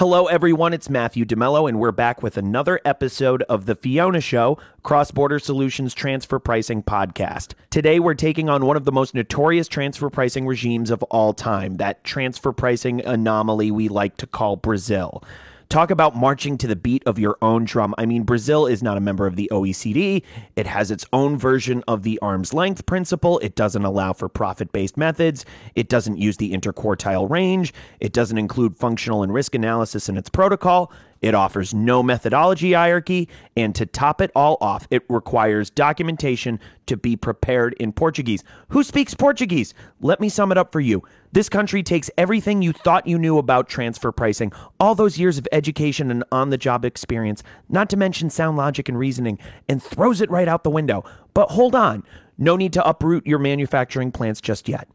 Hello, everyone. It's Matthew DeMello, and we're back with another episode of The Fiona Show, Cross Border Solutions Transfer Pricing Podcast. Today, we're taking on one of the most notorious transfer pricing regimes of all time, that transfer pricing anomaly we like to call Brazil. Talk about marching to the beat of your own drum. I mean, Brazil is not a member of the OECD. It has its own version of the arm's length principle. It doesn't allow for profit based methods. It doesn't use the interquartile range. It doesn't include functional and risk analysis in its protocol. It offers no methodology hierarchy, and to top it all off, it requires documentation to be prepared in Portuguese. Who speaks Portuguese? Let me sum it up for you. This country takes everything you thought you knew about transfer pricing, all those years of education and on the job experience, not to mention sound logic and reasoning, and throws it right out the window. But hold on, no need to uproot your manufacturing plants just yet.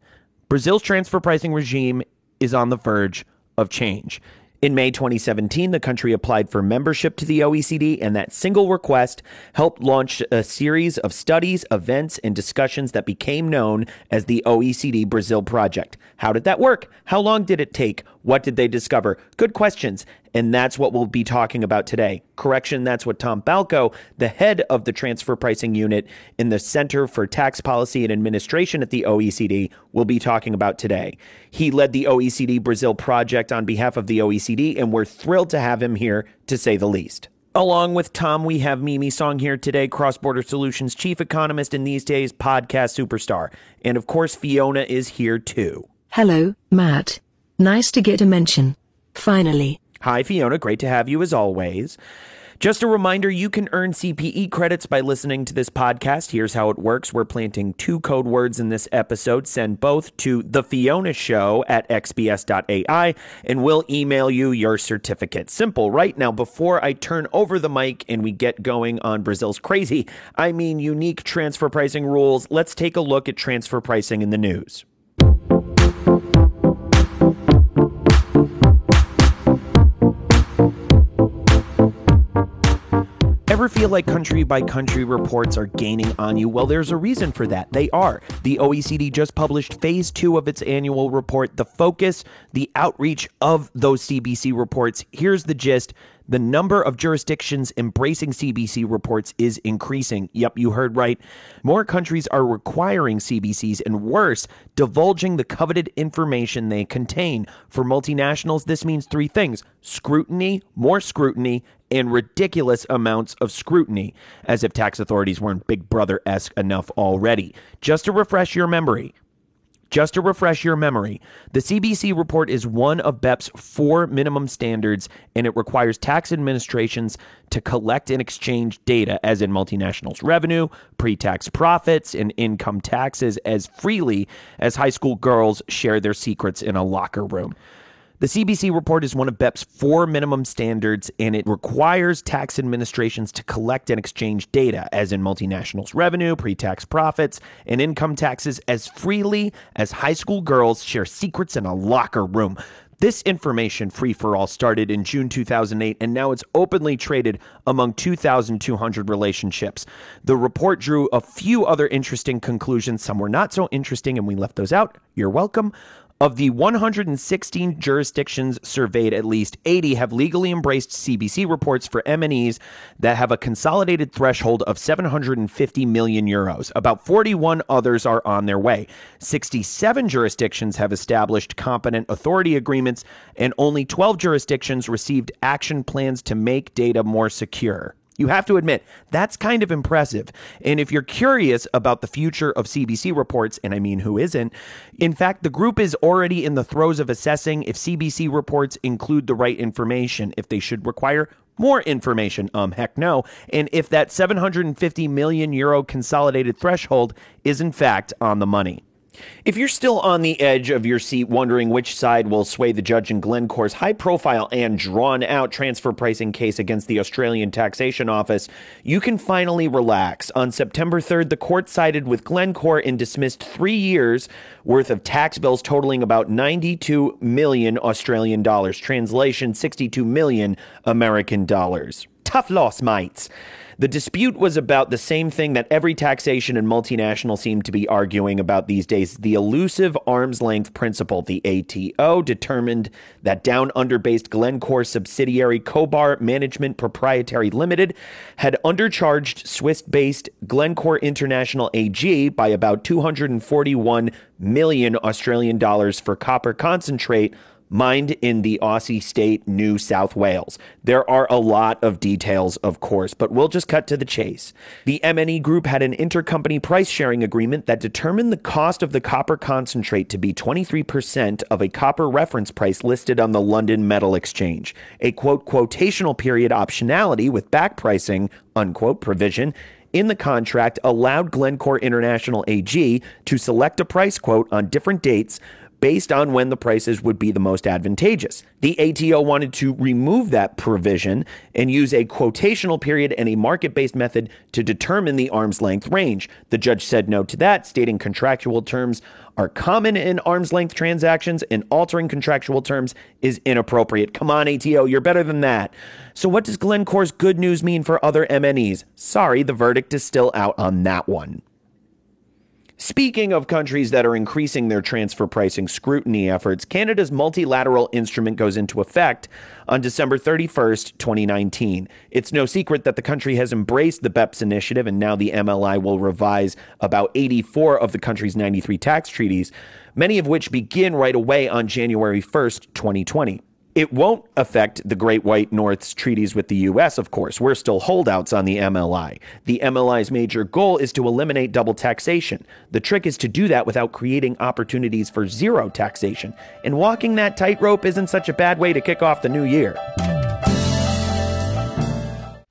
Brazil's transfer pricing regime is on the verge of change. In May 2017, the country applied for membership to the OECD, and that single request helped launch a series of studies, events, and discussions that became known as the OECD Brazil Project. How did that work? How long did it take? What did they discover? Good questions. And that's what we'll be talking about today. Correction, that's what Tom Balco, the head of the transfer pricing unit in the Center for Tax Policy and Administration at the OECD, will be talking about today. He led the OECD Brazil project on behalf of the OECD, and we're thrilled to have him here to say the least. Along with Tom, we have Mimi Song here today, Cross Border Solutions chief economist and these days podcast superstar. And of course, Fiona is here too. Hello, Matt. Nice to get a mention. Finally. Hi, Fiona. Great to have you as always. Just a reminder you can earn CPE credits by listening to this podcast. Here's how it works we're planting two code words in this episode. Send both to The Fiona Show at xbs.ai, and we'll email you your certificate. Simple, right? Now, before I turn over the mic and we get going on Brazil's crazy, I mean unique transfer pricing rules, let's take a look at transfer pricing in the news. Ever feel like country by country reports are gaining on you? Well, there's a reason for that. They are. The OECD just published phase two of its annual report. The focus, the outreach of those CBC reports. Here's the gist the number of jurisdictions embracing CBC reports is increasing. Yep, you heard right. More countries are requiring CBCs, and worse, divulging the coveted information they contain. For multinationals, this means three things scrutiny, more scrutiny, and ridiculous amounts of scrutiny, as if tax authorities weren't Big Brother esque enough already. Just to refresh your memory, just to refresh your memory, the CBC report is one of BEPS' four minimum standards, and it requires tax administrations to collect and exchange data, as in multinationals' revenue, pre tax profits, and income taxes, as freely as high school girls share their secrets in a locker room. The CBC report is one of BEPS' four minimum standards, and it requires tax administrations to collect and exchange data, as in multinationals' revenue, pre tax profits, and income taxes, as freely as high school girls share secrets in a locker room. This information free for all started in June 2008, and now it's openly traded among 2,200 relationships. The report drew a few other interesting conclusions. Some were not so interesting, and we left those out. You're welcome. Of the 116 jurisdictions surveyed, at least 80 have legally embraced CBC reports for MNEs that have a consolidated threshold of 750 million euros. About 41 others are on their way. 67 jurisdictions have established competent authority agreements, and only 12 jurisdictions received action plans to make data more secure. You have to admit, that's kind of impressive. And if you're curious about the future of CBC reports, and I mean, who isn't, in fact, the group is already in the throes of assessing if CBC reports include the right information, if they should require more information. Um, heck no. And if that 750 million euro consolidated threshold is in fact on the money. If you're still on the edge of your seat wondering which side will sway the judge in Glencore's high profile and drawn out transfer pricing case against the Australian Taxation Office, you can finally relax. On September 3rd, the court sided with Glencore and dismissed three years worth of tax bills totaling about 92 million Australian dollars. Translation 62 million American dollars. Tough loss, mates. The dispute was about the same thing that every taxation and multinational seem to be arguing about these days the elusive arm's length principle. The ATO determined that down under based Glencore subsidiary Cobar Management Proprietary Limited had undercharged Swiss based Glencore International AG by about 241 million Australian dollars for copper concentrate mined in the Aussie state New South Wales. There are a lot of details, of course, but we'll just cut to the chase. The MNE Group had an intercompany price sharing agreement that determined the cost of the copper concentrate to be 23% of a copper reference price listed on the London Metal Exchange. A quote quotational period optionality with back pricing unquote provision in the contract allowed Glencore International AG to select a price quote on different dates based on when the prices would be the most advantageous. The ATO wanted to remove that provision and use a quotational period and a market based method to determine the arm's length range. The judge said no to that, stating contractual terms are common in arm's length transactions and altering contractual terms is inappropriate. Come on, ATO, you're better than that. So, what does Glencore's good news mean for other MNEs? Sorry, the verdict is still out on that one. Speaking of countries that are increasing their transfer pricing scrutiny efforts, Canada's multilateral instrument goes into effect on December 31st, 2019. It's no secret that the country has embraced the BEPS initiative, and now the MLI will revise about 84 of the country's 93 tax treaties, many of which begin right away on January 1st, 2020. It won't affect the Great White North's treaties with the U.S., of course. We're still holdouts on the MLI. The MLI's major goal is to eliminate double taxation. The trick is to do that without creating opportunities for zero taxation. And walking that tightrope isn't such a bad way to kick off the new year.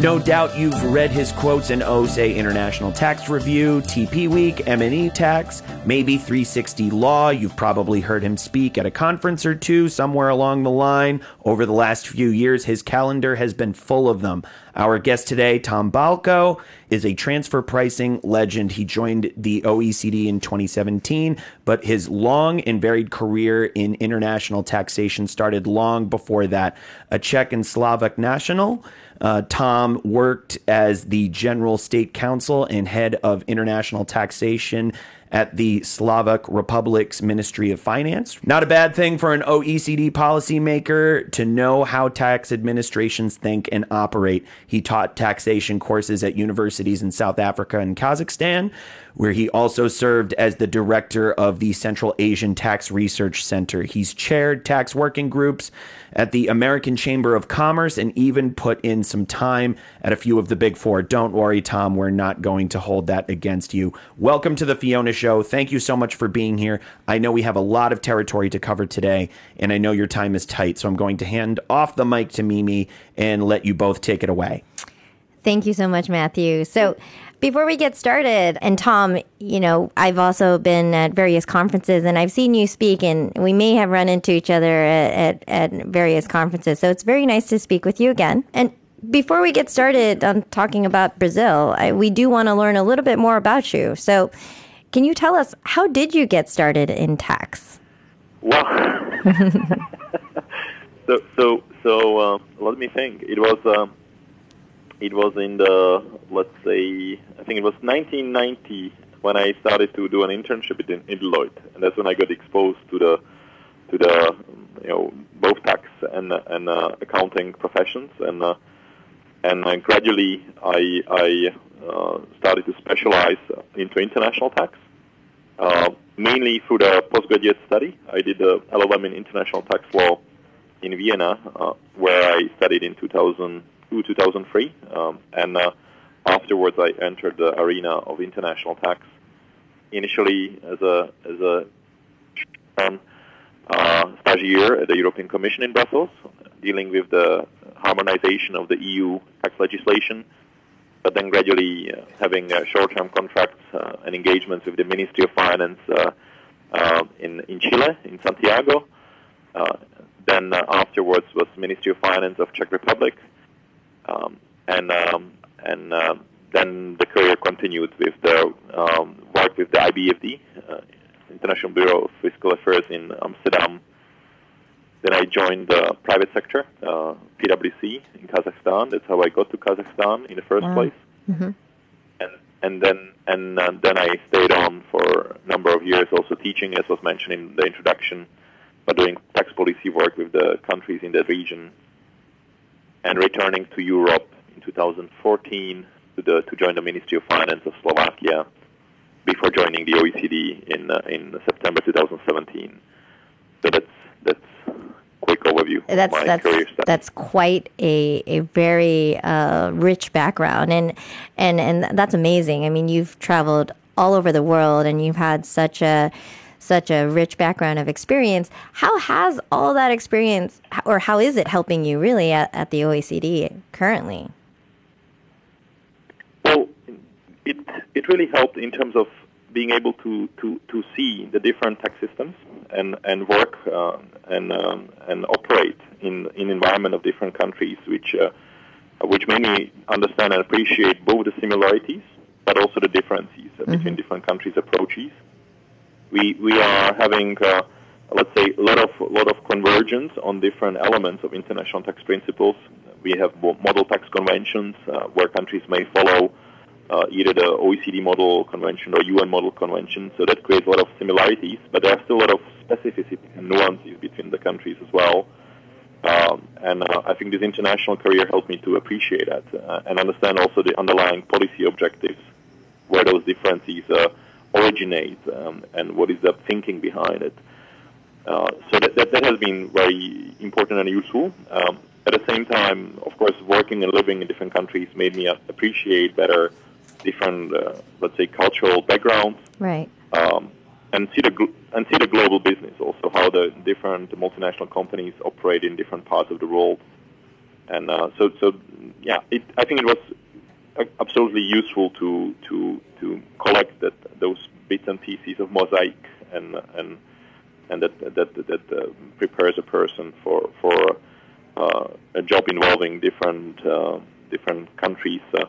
No doubt you've read his quotes in OSE International Tax Review, TP Week, MNE Tax, maybe 360 Law. You've probably heard him speak at a conference or two somewhere along the line. Over the last few years, his calendar has been full of them. Our guest today, Tom Balco, is a transfer pricing legend. He joined the OECD in 2017, but his long and varied career in international taxation started long before that. A Czech and Slovak national. Uh, Tom worked as the general state counsel and head of international taxation at the Slovak Republic's Ministry of Finance. Not a bad thing for an OECD policymaker to know how tax administrations think and operate. He taught taxation courses at universities in South Africa and Kazakhstan, where he also served as the director of the Central Asian Tax Research Center. He's chaired tax working groups at the American Chamber of Commerce and even put in some time at a few of the big four. Don't worry, Tom, we're not going to hold that against you. Welcome to the Fiona Show. Thank you so much for being here. I know we have a lot of territory to cover today, and I know your time is tight, so I'm going to hand off the mic to Mimi and let you both take it away. Thank you so much, Matthew. So, before we get started, and Tom, you know, I've also been at various conferences and I've seen you speak, and we may have run into each other at, at, at various conferences. So it's very nice to speak with you again. And before we get started on talking about Brazil, I, we do want to learn a little bit more about you. So, can you tell us how did you get started in tax? Well, so so so uh, let me think. It was. Um, it was in the let's say I think it was 1990 when I started to do an internship in, in Deloitte, and that's when I got exposed to the to the you know both tax and and uh, accounting professions, and uh, and uh, gradually I I uh, started to specialize into international tax, uh, mainly through the postgraduate study. I did a LLM in international tax law in Vienna, uh, where I studied in 2002 2003, um, and uh, afterwards I entered the arena of international tax. Initially as a as a um, uh, stagiaire at the European Commission in Brussels, dealing with the harmonization of the EU tax legislation, but then gradually uh, having uh, short-term contracts uh, and engagements with the Ministry of Finance uh, uh, in, in Chile, in Santiago. Uh, then afterwards was Ministry of Finance of Czech Republic, um, and um, and um, then the career continued with the um, work with the IBFD, uh, International Bureau of Fiscal Affairs in Amsterdam. Then I joined the private sector, uh, PwC in Kazakhstan. That's how I got to Kazakhstan in the first Wow. place. Mhm. And and then and uh, then I stayed on for a number of years, also teaching, as was mentioned in the introduction, but doing tax policy work with the countries in that region, and returning to Europe in 2014 to the to join the Ministry of Finance of Slovakia before joining the OECD in uh, in September 2017. So that's that's a quick overview That's of my that's that's quite a a very uh, rich background, and and and that's amazing. I mean, you've traveled all over the world, and you've had such a such a rich background of experience. How has all that experience, or how is it helping you really at, at the OECD currently? Well, it it really helped in terms of being able to, to, to see the different tax systems and and work uh, and um, and operate in in environment of different countries, which uh, which made me understand and appreciate both the similarities but also the differences uh, between different countries' approaches. We we are having. Uh, Let's say a lot of lot of convergence on different elements of international tax principles. We have model tax conventions uh, where countries may follow uh, either the OECD model convention or UN model convention. So that creates a lot of similarities, but there are still a lot of specificity and nuances between the countries as well. Um, and uh, I think this international career helped me to appreciate that uh, and understand also the underlying policy objectives, where those differences uh, originate, um, and what is the thinking behind it. Uh, so that, that, that has been very important and useful. Um, at the same time, of course, working and living in different countries made me appreciate better different, uh, let's say, cultural backgrounds, Right. um, and see the gl- and see the global business also how the different multinational companies operate in different parts of the world. And uh, so, so yeah, it, I think it was absolutely useful to to to collect that those bits and pieces of mosaic and and and that that that uh, prepares a person for for uh, a job involving different uh, different countries, uh,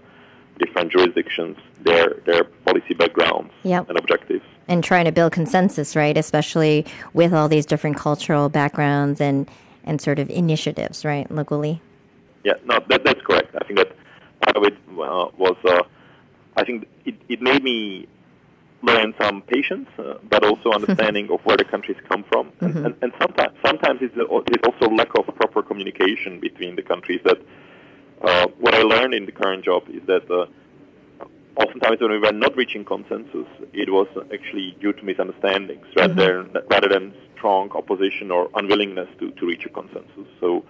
different jurisdictions, their their policy backgrounds Yep. and objectives. and trying to build consensus, right? Especially with all these different cultural backgrounds and and sort of initiatives, right, locally. Yeah, no, that, that's correct. I think that part of it uh, was, uh, I think it, it made me learn some patience, uh, but also understanding of where the countries come from. And, and, and sometimes, sometimes it's, it's also lack of proper communication between the countries that uh, what I learned in the current job is that uh, oftentimes when we were not reaching consensus, it was actually due to misunderstandings rather, than, rather than strong opposition or unwillingness to, to reach a consensus. So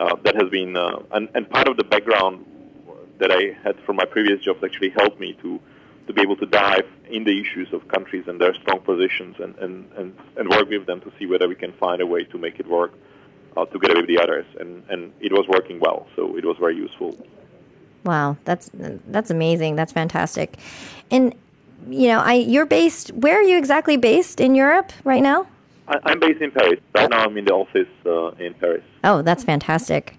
uh, that has been, uh, and, and part of the background that I had from my previous jobs actually helped me to, to be able to dive in the issues of countries and their strong positions and, and, and, and work with them to see whether we can find a way to make it work uh, together with the others. And, and it was working well, so it was very useful. Wow, that's that's amazing. That's fantastic. And you know, I you're based. Where are you exactly based in Europe right now? I, I'm based in Paris. Right now I'm in the office uh, in Paris. Oh, that's fantastic.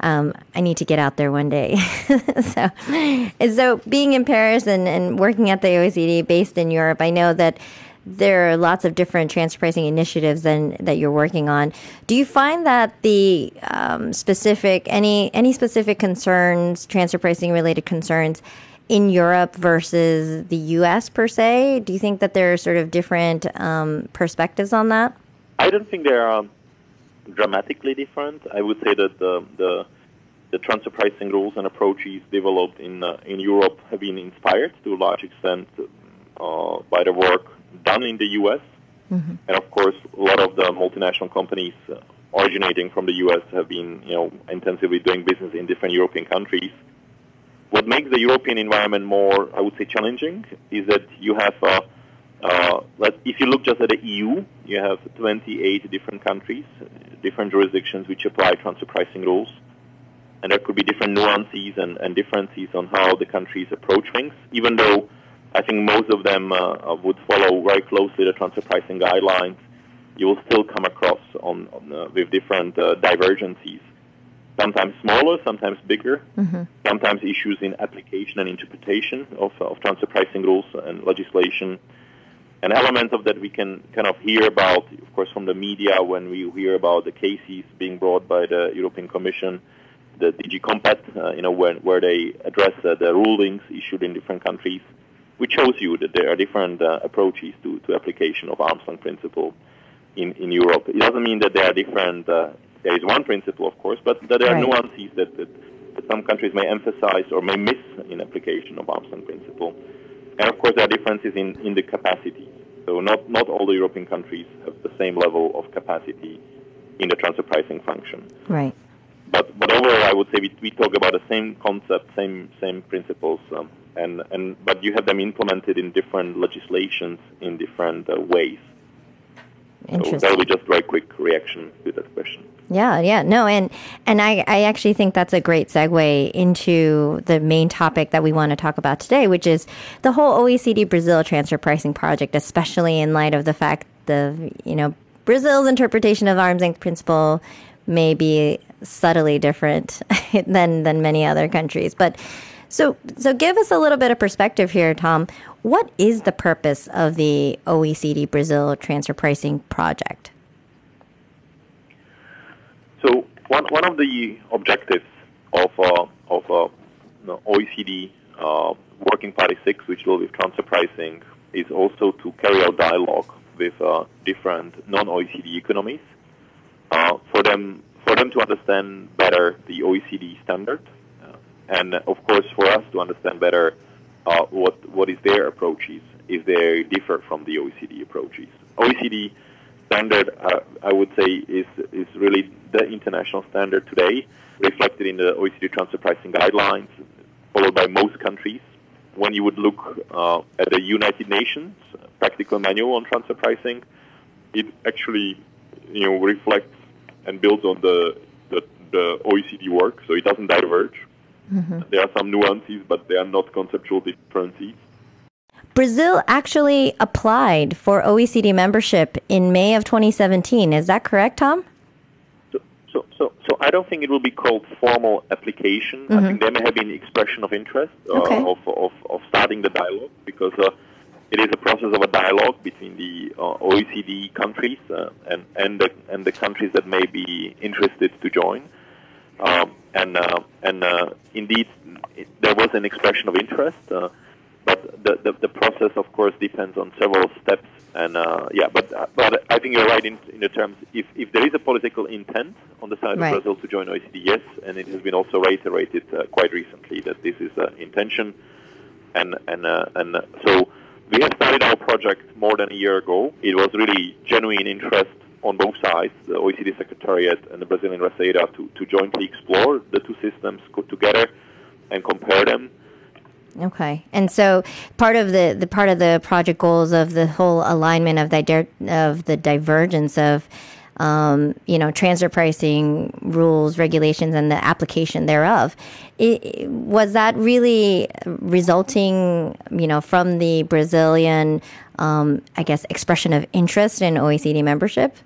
Um, I need to get out there one day. so, so being in Paris and, and working at the OECD based in Europe, I know that there are lots of different transfer pricing initiatives then that you're working on. Do you find that the um, specific any any specific concerns, transfer pricing related concerns, in Europe versus the U.S. per se? Do you think that there are sort of different um, perspectives on that? I don't think there are dramatically different. I would say that the the, the transfer pricing rules and approaches developed in uh, in Europe have been inspired to a large extent uh, by the work done in the U.S. Mm-hmm. And of course, a lot of the multinational companies uh, originating from the U.S. have been, you know, intensively doing business in different European countries. What makes the European environment more, I would say, challenging is that you have, uh, uh, if you look just at the EU, you have 28 different countries, different jurisdictions which apply transfer pricing rules. And there could be different nuances and, and differences on how the countries approach things, even though I think most of them uh, uh, would follow very closely the transfer pricing guidelines. You will still come across on, on uh, with different uh, divergencies, sometimes smaller, sometimes bigger, mm-hmm. sometimes issues in application and interpretation of, of transfer pricing rules and legislation. And elements of that we can kind of hear about, of course, from the media when we hear about the cases being brought by the European Commission, the DG Compat, uh, you know, when, where they address uh, the rulings issued in different countries which shows you that there are different uh, approaches to, to application of arm's length principle in, in Europe. It doesn't mean that there are different, uh, there is one principle, of course, but that there are nuances that, that, that, some countries may emphasize or may miss in application of arm's length principle. And of course, there are differences in, in the capacity. So not, not all the European countries have the same level of capacity in the transfer pricing function. Right. But, but overall, I would say we, we talk about the same concept, same, same principles. Um, and, and but you have them implemented in different legislations in different uh, ways. Interesting. So that'll be just a very quick reaction to that question. Yeah, yeah, no, and and I, I actually think that's a great segue into the main topic that we want to talk about today, which is the whole OECD Brazil transfer pricing project, especially in light of the fact the you know Brazil's interpretation of arm's length principle may be subtly different than than many other countries, but so, so give us a little bit of perspective here, Tom. What is the purpose of the OECD Brazil transfer pricing project? So, one, one of the objectives of, uh, of uh, OECD uh, Working Party 6, which deals with transfer pricing, is also to carry out dialogue with uh, different non-OECD economies uh, for them for them to understand better the OECD standard and of course for us to understand better uh, what what is their approaches if they differ from the OECD approaches. OECD standard, uh, I would say, is is really the international standard today, reflected in the OECD transfer pricing guidelines, followed by most countries. When you would look uh, at the United Nations practical manual on transfer pricing, it actually you know reflects and builds on the the, the OECD work, so it doesn't diverge. Mm-hmm. There are some nuances, but they are not conceptual differences. Brazil actually applied for OECD membership in May of 2017. Is that correct, Tom? So, so, so, I don't think it will be called formal application. Mm-hmm. I think there may have been expression of interest uh, okay. of, of, of starting the dialogue because uh, it is a process of a dialogue between the uh, OECD countries uh, and and the, and the countries that may be interested to join. Um, and uh, and uh, indeed, it, there was an expression of interest, uh, but the, the, the process, of course, depends on several steps. And uh, yeah, but uh, but I think you're right in, in the terms. If if there is a political intent on the side right. of Brazil to join OECD, yes, and it has been also reiterated uh, quite recently that this is an intention, and and and so we have started our project more than a year ago. It was really genuine interest on both sides, the OECD Secretariat and the Brazilian Receita, to, to jointly explore the two systems together and compare them. Okay, and so part of the, the part of the project goals of the whole alignment of the of the divergence of um, you know transfer pricing rules, regulations, and the application thereof. It, was that really resulting, you know, from the Brazilian, um, I guess, expression of interest in OECD membership?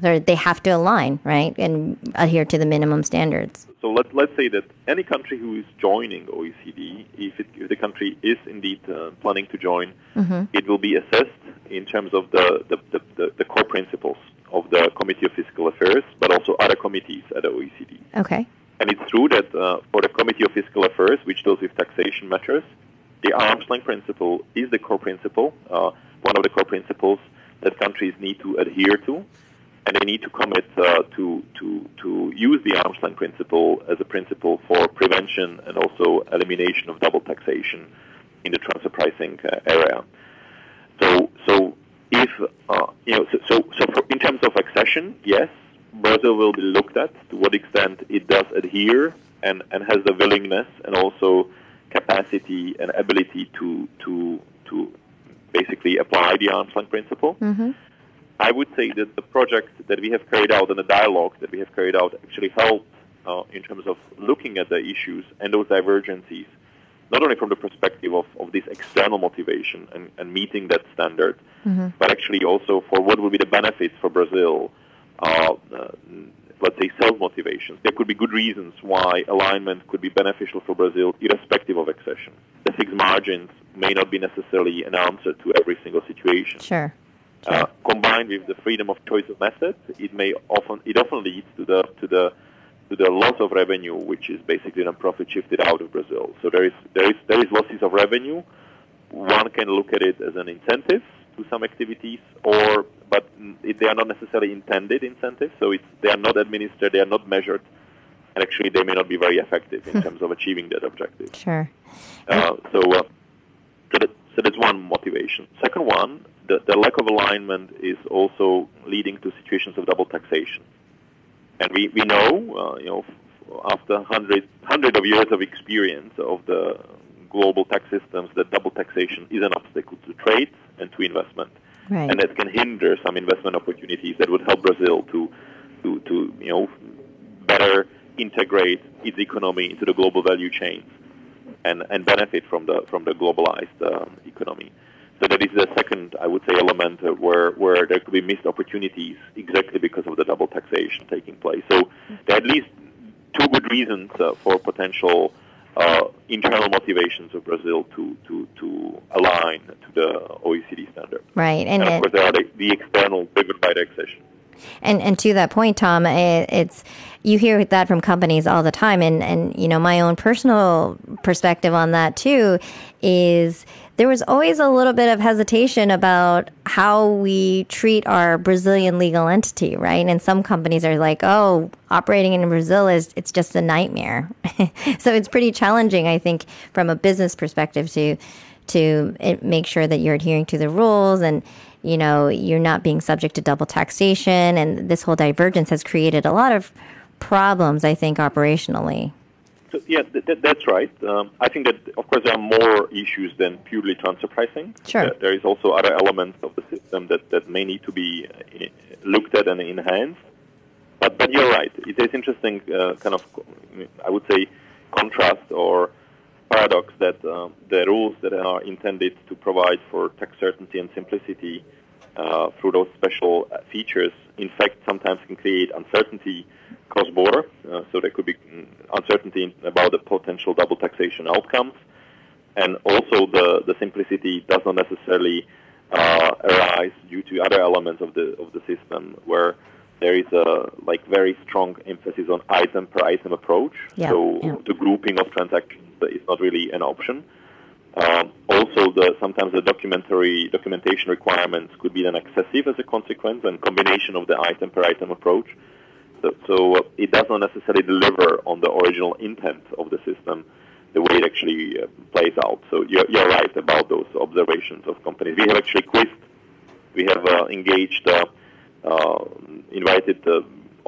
They have to align, right, and adhere to the minimum standards. So let, let's say that any country who is joining OECD, if, it, if the country is indeed uh, planning to join, mm-hmm. it will be assessed in terms of the, the, the, the, the core principles of the Committee of Fiscal Affairs, but also other committees at the OECD. Okay. And it's true that uh, for the Committee of Fiscal Affairs, which deals with taxation matters, the arm's length principle is the core principle, uh, one of the core principles that countries need to adhere to, and they need to commit uh, to, to, to use the arm's length principle as a principle for prevention and also elimination of double taxation in the transfer pricing uh, area. So, so if uh, you know, so, so, so for, in terms of accession, yes, Brazil will be looked at to what extent it does adhere and, and has the willingness and also capacity and ability to to to basically apply the arm's length principle. Mm-hmm. I would say that the project that we have carried out and the dialogue that we have carried out actually helped uh, in terms of looking at the issues and those divergences, not only from the perspective of, of this external motivation and, and meeting that standard, Mm-hmm. but actually also for what will be the benefits for Brazil uh, uh, let's say, self-motivations. There could be good reasons why alignment could be beneficial for Brazil, irrespective of accession. The fixed margins may not be necessarily an answer to every single situation. Sure. Uh, combined with the freedom of choice of methods, it may often it often leads to the to the to the loss of revenue, which is basically the profit shifted out of Brazil. So there is there is there is losses of revenue. One can look at it as an incentive to some activities, or but it, they are not necessarily intended incentives. So it's they are not administered, they are not measured, and actually they may not be very effective in terms of achieving that objective. Sure. Uh, so, uh, so, so that's one motivation. Second one, the, the lack of alignment is also leading to situations of double taxation. And we, we know, uh, you know, after hundred hundred of years of experience of the global tax systems, that double taxation is an obstacle to trade and to investment, Right. and that can hinder some investment opportunities that would help Brazil to, to, to you know, better integrate its economy into the global value chains and, and benefit from the from the globalized um, economy. So that is the second, I would say, element uh, where where there could be missed opportunities exactly because of the double taxation taking place. So there are at least two good reasons uh, for potential uh, internal motivations of Brazil to, to, to align to the OECD standard. Right. And And, of it- course, there are the, the external driven by the accession. And and to that point, Tom, it, it's you hear that from companies all the time, and and you know my own personal perspective on that too is there was always a little bit of hesitation about how we treat our Brazilian legal entity, right? And some companies are like, oh, operating in Brazil is it's just a nightmare. so it's pretty challenging, I think, from a business perspective to to make sure that you're adhering to the rules and you know you're not being subject to double taxation and this whole divergence has created a lot of problems i think operationally So, yeah, th- th- that's right. Um, I think that, of course, there are more issues than purely transfer pricing. Sure. There- there is also other elements of the system that, that may need to be uh, looked at and enhanced. But, but you're right. It is interesting, uh, kind of, I would say, contrast or paradox that um, the rules that are intended to provide for tax certainty and simplicity uh, through those special uh, features, in fact, sometimes can create uncertainty cross-border. Uh, so there could be mm, uncertainty about the potential double taxation outcomes, and also the, the simplicity does not necessarily uh, arise due to other elements of the of the system where there is a like very strong emphasis on item per item approach. Yeah, so yeah. the grouping of transactions is not really an option. Um, also, the, sometimes the documentary documentation requirements could be then excessive as a consequence, and combination of the item per item approach. So, so uh, it does not necessarily deliver on the original intent of the system the way it actually uh, plays out. So you're, you're right about those observations of companies. We have actually quizzed, we have uh, engaged, uh, uh, invited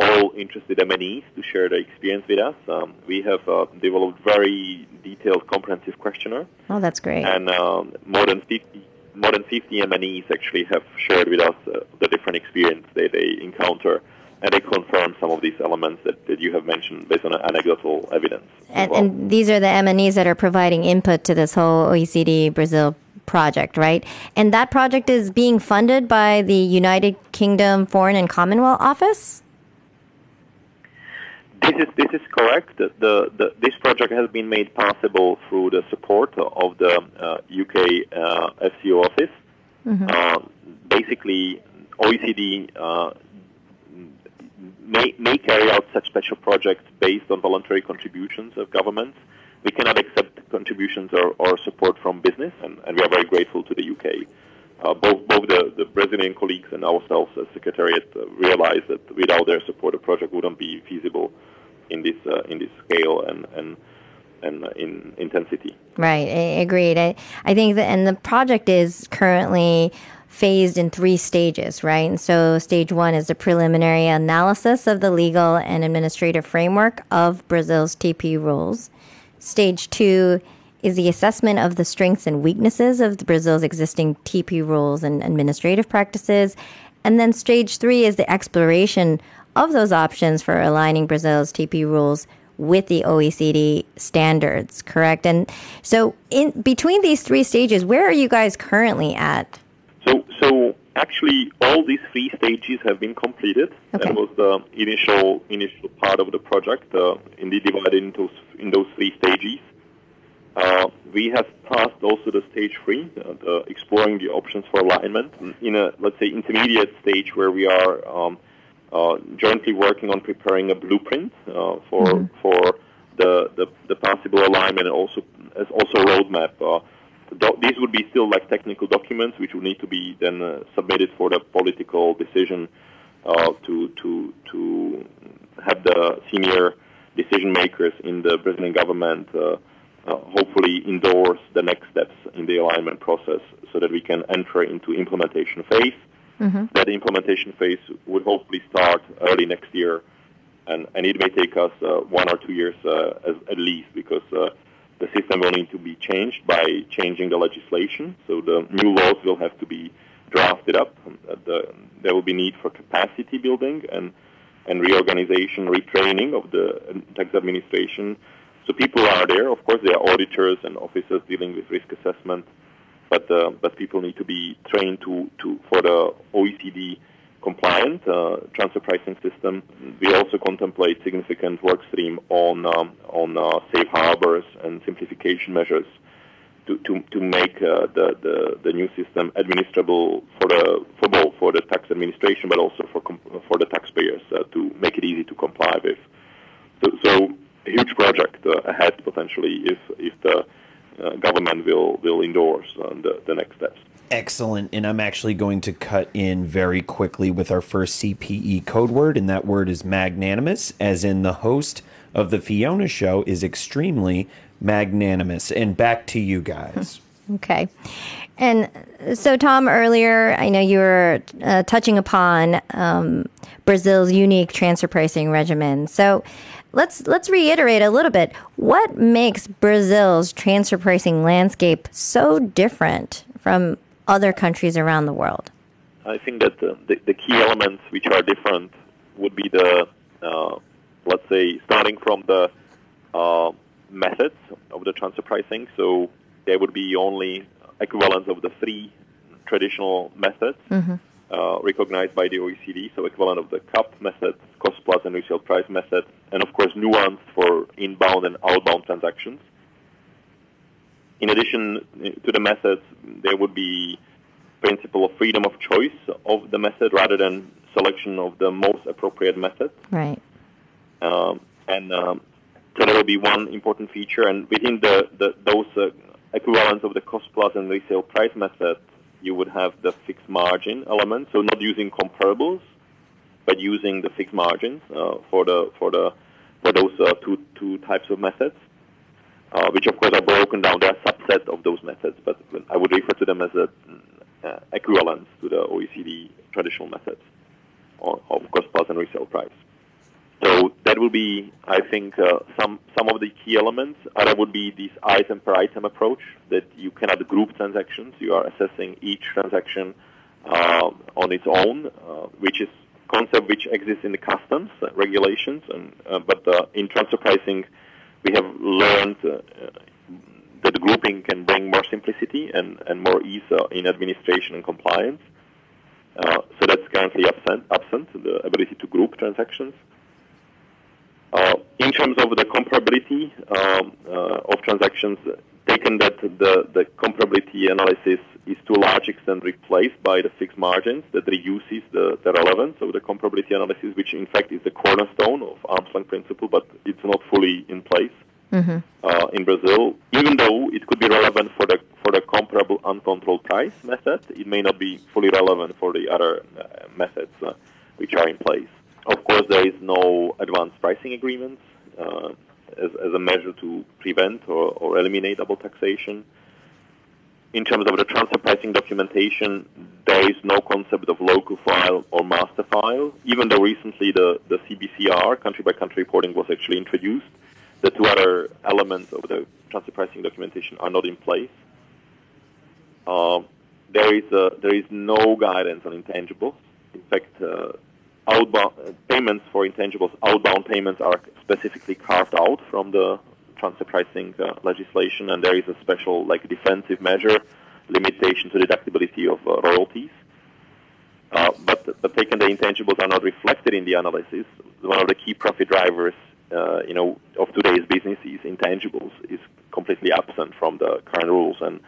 all interested MNEs to share their experience with us. Um, we have uh, developed very detailed, comprehensive questionnaire oh that's great and um, more than 50 more than 50 MNEs actually have shared with us uh, the different experience they, they encounter and they confirm some of these elements that, that you have mentioned based on anecdotal evidence. and, well. and these are the MNEs that are providing input to this whole OECD Brazil project, right? And that project is being funded by the United Kingdom Foreign and Commonwealth Office. This is this is correct. The, the, this project has been made possible through the support of the uh, UK uh, FCO office. Uh, basically, OECD uh, may, may carry out such special projects based on voluntary contributions of governments. We cannot accept contributions or, or support from business, and, and we are very grateful to the UK. Uh, both both the, the Brazilian colleagues and ourselves as Secretariat uh, realize that without their support, the project wouldn't be feasible in this uh, in this scale and and and uh, in intensity. Right, I agreed. I, I think that, and the project is currently phased in three stages, right? And so, stage one is the preliminary analysis of the legal and administrative framework of Brazil's TP rules. Stage two is the assessment of the strengths and weaknesses of Brazil's existing TP rules and administrative practices. And then stage three is the exploration of those options for aligning Brazil's TP rules with the OECD standards, correct? And so, in between these three stages, where are you guys currently at? So, so actually, all these three stages have been completed. Okay. That was the initial initial part of the project, uh, indeed divided into in those three stages. Uh, we have passed also the stage three, uh, the exploring the options for alignment, in a let's say intermediate stage where we are um, jointly working on preparing a blueprint uh, for Mm-hmm. for the, the the possible alignment and also as also a roadmap. Uh, do- these would be still like technical documents which would need to be then uh, submitted for the political decision uh, to to to have the senior decision makers in the Brazilian government uh, uh, hopefully endorse the next steps in the alignment process so that we can enter into implementation phase. That implementation phase would hopefully start early next year, and, and it may take us uh, one or two years uh, as, at least because uh, the system will need to be changed by changing the legislation. So the new laws will have to be drafted up. The, there will be need for capacity building and and reorganization, retraining of the tax administration. So people are there. Of course, there are auditors and officers dealing with risk assessment, but uh, but people need to be trained to, to for the OECD compliant uh, transfer pricing system. We also contemplate significant work stream on um, on uh, safe harbors and simplification measures to, to, to make uh, the, the, the new system administrable for the for both for the tax administration but also for com- for the taxpayers uh, to make it easy to comply with. So, so a huge project uh, ahead potentially if if the uh, government will will endorse uh, the, the next steps. Excellent. And I'm actually going to cut in very quickly with our first CPE code word, and that word is magnanimous, as in the host of the Fiona show is extremely magnanimous. And back to you guys. Okay. And so, Tom, earlier, I know you were uh, touching upon um, Brazil's unique transfer pricing regimen. So, let's let's reiterate a little bit. What makes Brazil's transfer pricing landscape so different from other countries around the world? I think that the, the, the key elements which are different would be the, uh, let's say, starting from the uh, methods of the transfer pricing. So there would be only equivalents of the three traditional methods uh, recognized by the OECD. So equivalent of the CUP method, cost plus and resale price method, and of course nuanced for inbound and outbound transactions. In addition to the methods, there would be principle of freedom of choice of the method rather than selection of the most appropriate method. Right. Um, and um, so that will be one important feature. And within the, the those uh, equivalents of the cost plus and resale price method, you would have the fixed margin element. So not using comparables, but using the fixed margins uh, for the for the for those uh, two two types of methods, uh, which of course are broken down. They are a subset of those methods, but I would refer to them as a uh, equivalents to the OECD traditional methods of cost plus and resale price. So that will be, I think, uh, some some of the key elements. Other would be this item per item approach that you cannot group transactions. You are assessing each transaction uh, on its own, uh, which is concept which exists in the customs uh, regulations. And uh, but uh, in transfer pricing, we have learned uh, uh, that grouping can bring more simplicity and, and more ease uh, in administration and compliance. Uh, so that's currently absent, absent, the ability to group transactions. Uh, in terms of the comparability um, uh, of transactions, taken that the, the comparability analysis is to a large extent replaced by the fixed margins that reduces the, the relevance of the comparability analysis, which in fact is the cornerstone of arm's length principle, but it's not fully in place mm-hmm. uh, in Brazil. Even though it could be relevant for the for the comparable uncontrolled price method, it may not be fully relevant for the other uh, methods uh, which are in place. Of course, there is no advanced pricing agreements uh, as, as a measure to prevent or, or eliminate double taxation in terms of the transfer pricing documentation, there is no concept of local file or master file, even though recently the, the CBCR, country by country reporting, was actually introduced. The two other elements of the transfer pricing documentation are not in place. Uh, there is a, there is no guidance on intangibles. In fact, uh, outbound payments for intangibles, outbound payments are specifically carved out from the transfer pricing uh, legislation, and there is a special like defensive measure limitation to deductibility of uh, royalties. Uh, but but taken the intangibles are not reflected in the analysis. One of the key profit drivers, uh, you know, of today's business is intangibles is completely absent from the current rules, and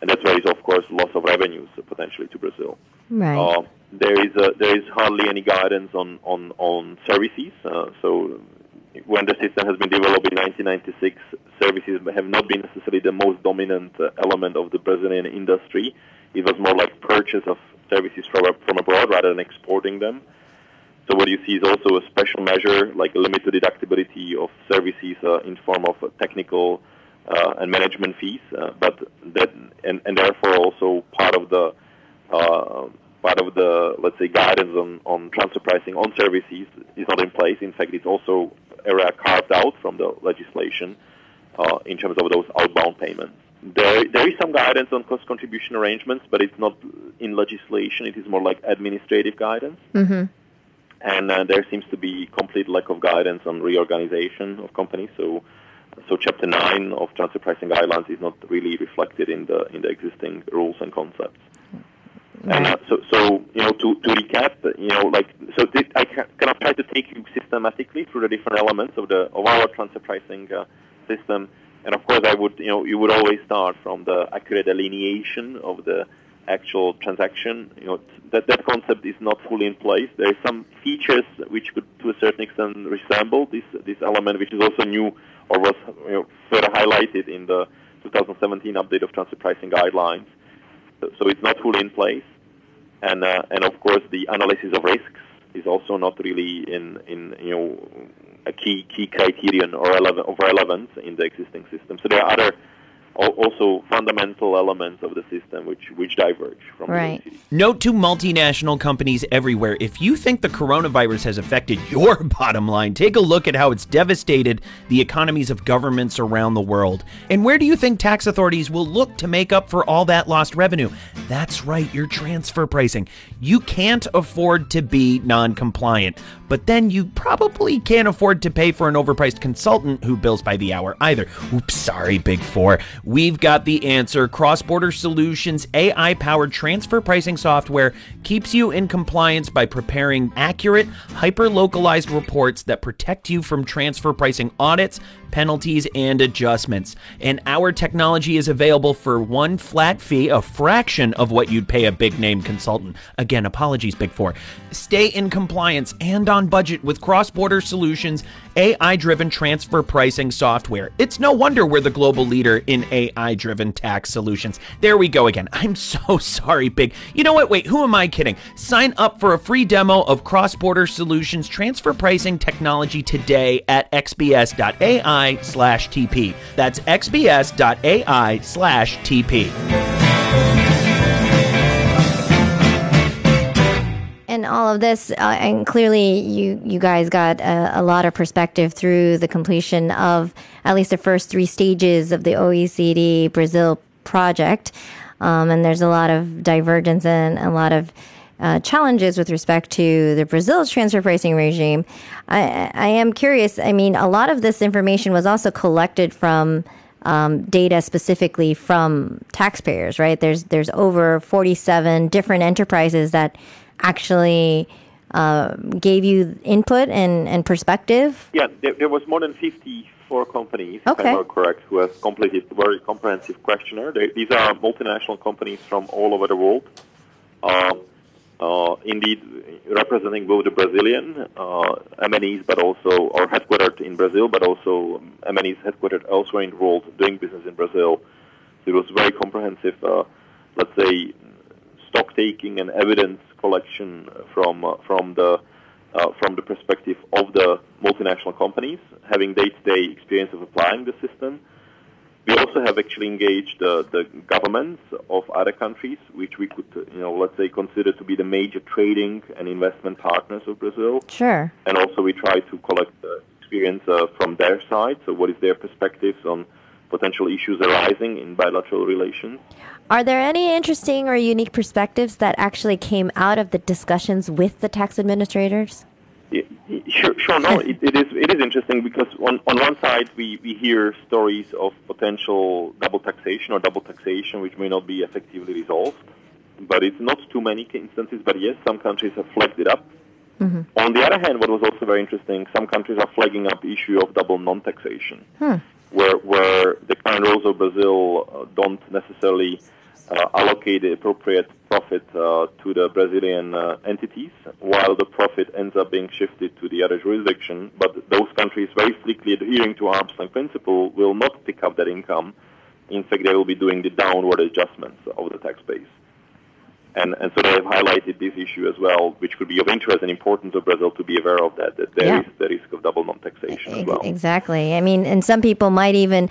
and that's where is of course loss of revenues potentially to Brazil. Right. Uh, there is a, there is hardly any guidance on on on services. Uh, so when the system has been developed in 1996, services have not been necessarily the most dominant uh, element of the Brazilian industry. It was more like purchase of services from, from abroad rather than exporting them. So what you see is also a special measure, like a limited deductibility of services uh, in form of technical uh, and management fees, uh, but that and, and therefore also part of the uh, part of the let's say guidance on, on transfer pricing on services is not in place. In fact, it's also area carved out from the legislation uh, in terms of those outbound payments. There, there is some guidance on cost contribution arrangements, but it's not in legislation. It is more like administrative guidance. Mm-hmm. And uh, there seems to be complete lack of guidance on reorganization of companies. So, so Chapter 9 of transfer pricing guidelines is not really reflected in the in the existing rules and concepts. And uh, so, so you know, to, to recap, you know, like so, this, I kind of try to take you systematically through the different elements of the of our transfer pricing uh, system. And of course, I would, you know, you would always start from the accurate delineation of the actual transaction. You know, that that concept is not fully in place. There are some features which could, to a certain extent, resemble this this element, which is also new or was you know, further highlighted in the 2017 update of transfer pricing guidelines. So, it's not fully in place and uh, and of course the analysis of risks is also not really in in you know a key key criterion or relevant of relevance in the existing system. So there are other also fundamental elements of the system which which diverge from right. Note to multinational companies everywhere if you think the coronavirus has affected your bottom line, take a look at how it's devastated the economies of governments around the world. And where do you think tax authorities will look to make up for all that lost revenue? That's right, your transfer pricing. You can't afford to be non compliant, but then you probably can't afford to pay for an overpriced consultant who bills by the hour either. Oops, sorry, Big Four. We've got the answer. Cross Border Solutions AI powered transfer pricing software keeps you in compliance by preparing accurate, hyper localized reports that protect you from transfer pricing audits, penalties, and adjustments. And our technology is available for one flat fee, a fraction of what you'd pay a big name consultant. Again, apologies, Big Four. Stay in compliance and on budget with Cross Border Solutions AI driven transfer pricing software. It's no wonder we're the global leader in AI driven tax solutions. There we go again. I'm so sorry, Big. You know what? Wait, who am I kidding? Sign up for a free demo of Cross Border Solutions transfer pricing technology today at xbs.ai slash TP. That's xbs.ai slash TP. and all of this, uh, and clearly you you guys got a, a, lot of perspective through the completion of at least the first three stages of the OECD Brazil project, um, and there's a lot of divergence and a lot of uh, challenges with respect to the Brazil's transfer pricing regime. I, I am curious. I mean, a lot of this information was also collected from. Um, data specifically from taxpayers, right? There's there's over 47 different enterprises that actually uh, gave you input and, and perspective? Yeah, there, there, was more than 50 four companies, if I'm correct, who have completed very comprehensive questionnaire. They, these are multinational companies from all over the world. Indeed, representing both the Brazilian uh, MNEs, but also are headquartered in Brazil, but also um, MNEs headquartered elsewhere in the world, doing business in Brazil. So it was very comprehensive, uh, let's say, stock taking and evidence collection from uh, from the uh, from the perspective of the multinational companies, having day-to-day experience of applying the system. We also have actually engaged uh, the governments of other countries, which we could, you know, let's say, consider to be the major trading and investment partners of Brazil. Sure. And also, we try to collect uh, experience uh, from their side. So, what is their perspectives on potential issues arising in bilateral relations? Are there any interesting or unique perspectives that actually came out of the discussions with the tax administrators? Sure, sure. No, it, it is it is interesting because on on one side we, we hear stories of potential double taxation or double taxation which may not be effectively resolved, but it's not too many instances. But yes, some countries have flagged it up. On the other hand, what was also very interesting, some countries are flagging up the issue of double non-taxation, where where the current rules of Brazil uh, don't necessarily allocate the appropriate profit uh, to the Brazilian uh, entities, while the profit ends up being shifted to the other jurisdiction. But those countries, very strictly adhering to arm's length principle, will not pick up that income. In fact, they will be doing the downward adjustments of the tax base. And, and so they have highlighted this issue as well, which could be of interest and importance of Brazil to be aware of that, that there Yeah. is the risk of double non-taxation as well. Exactly. I mean, and some people might even,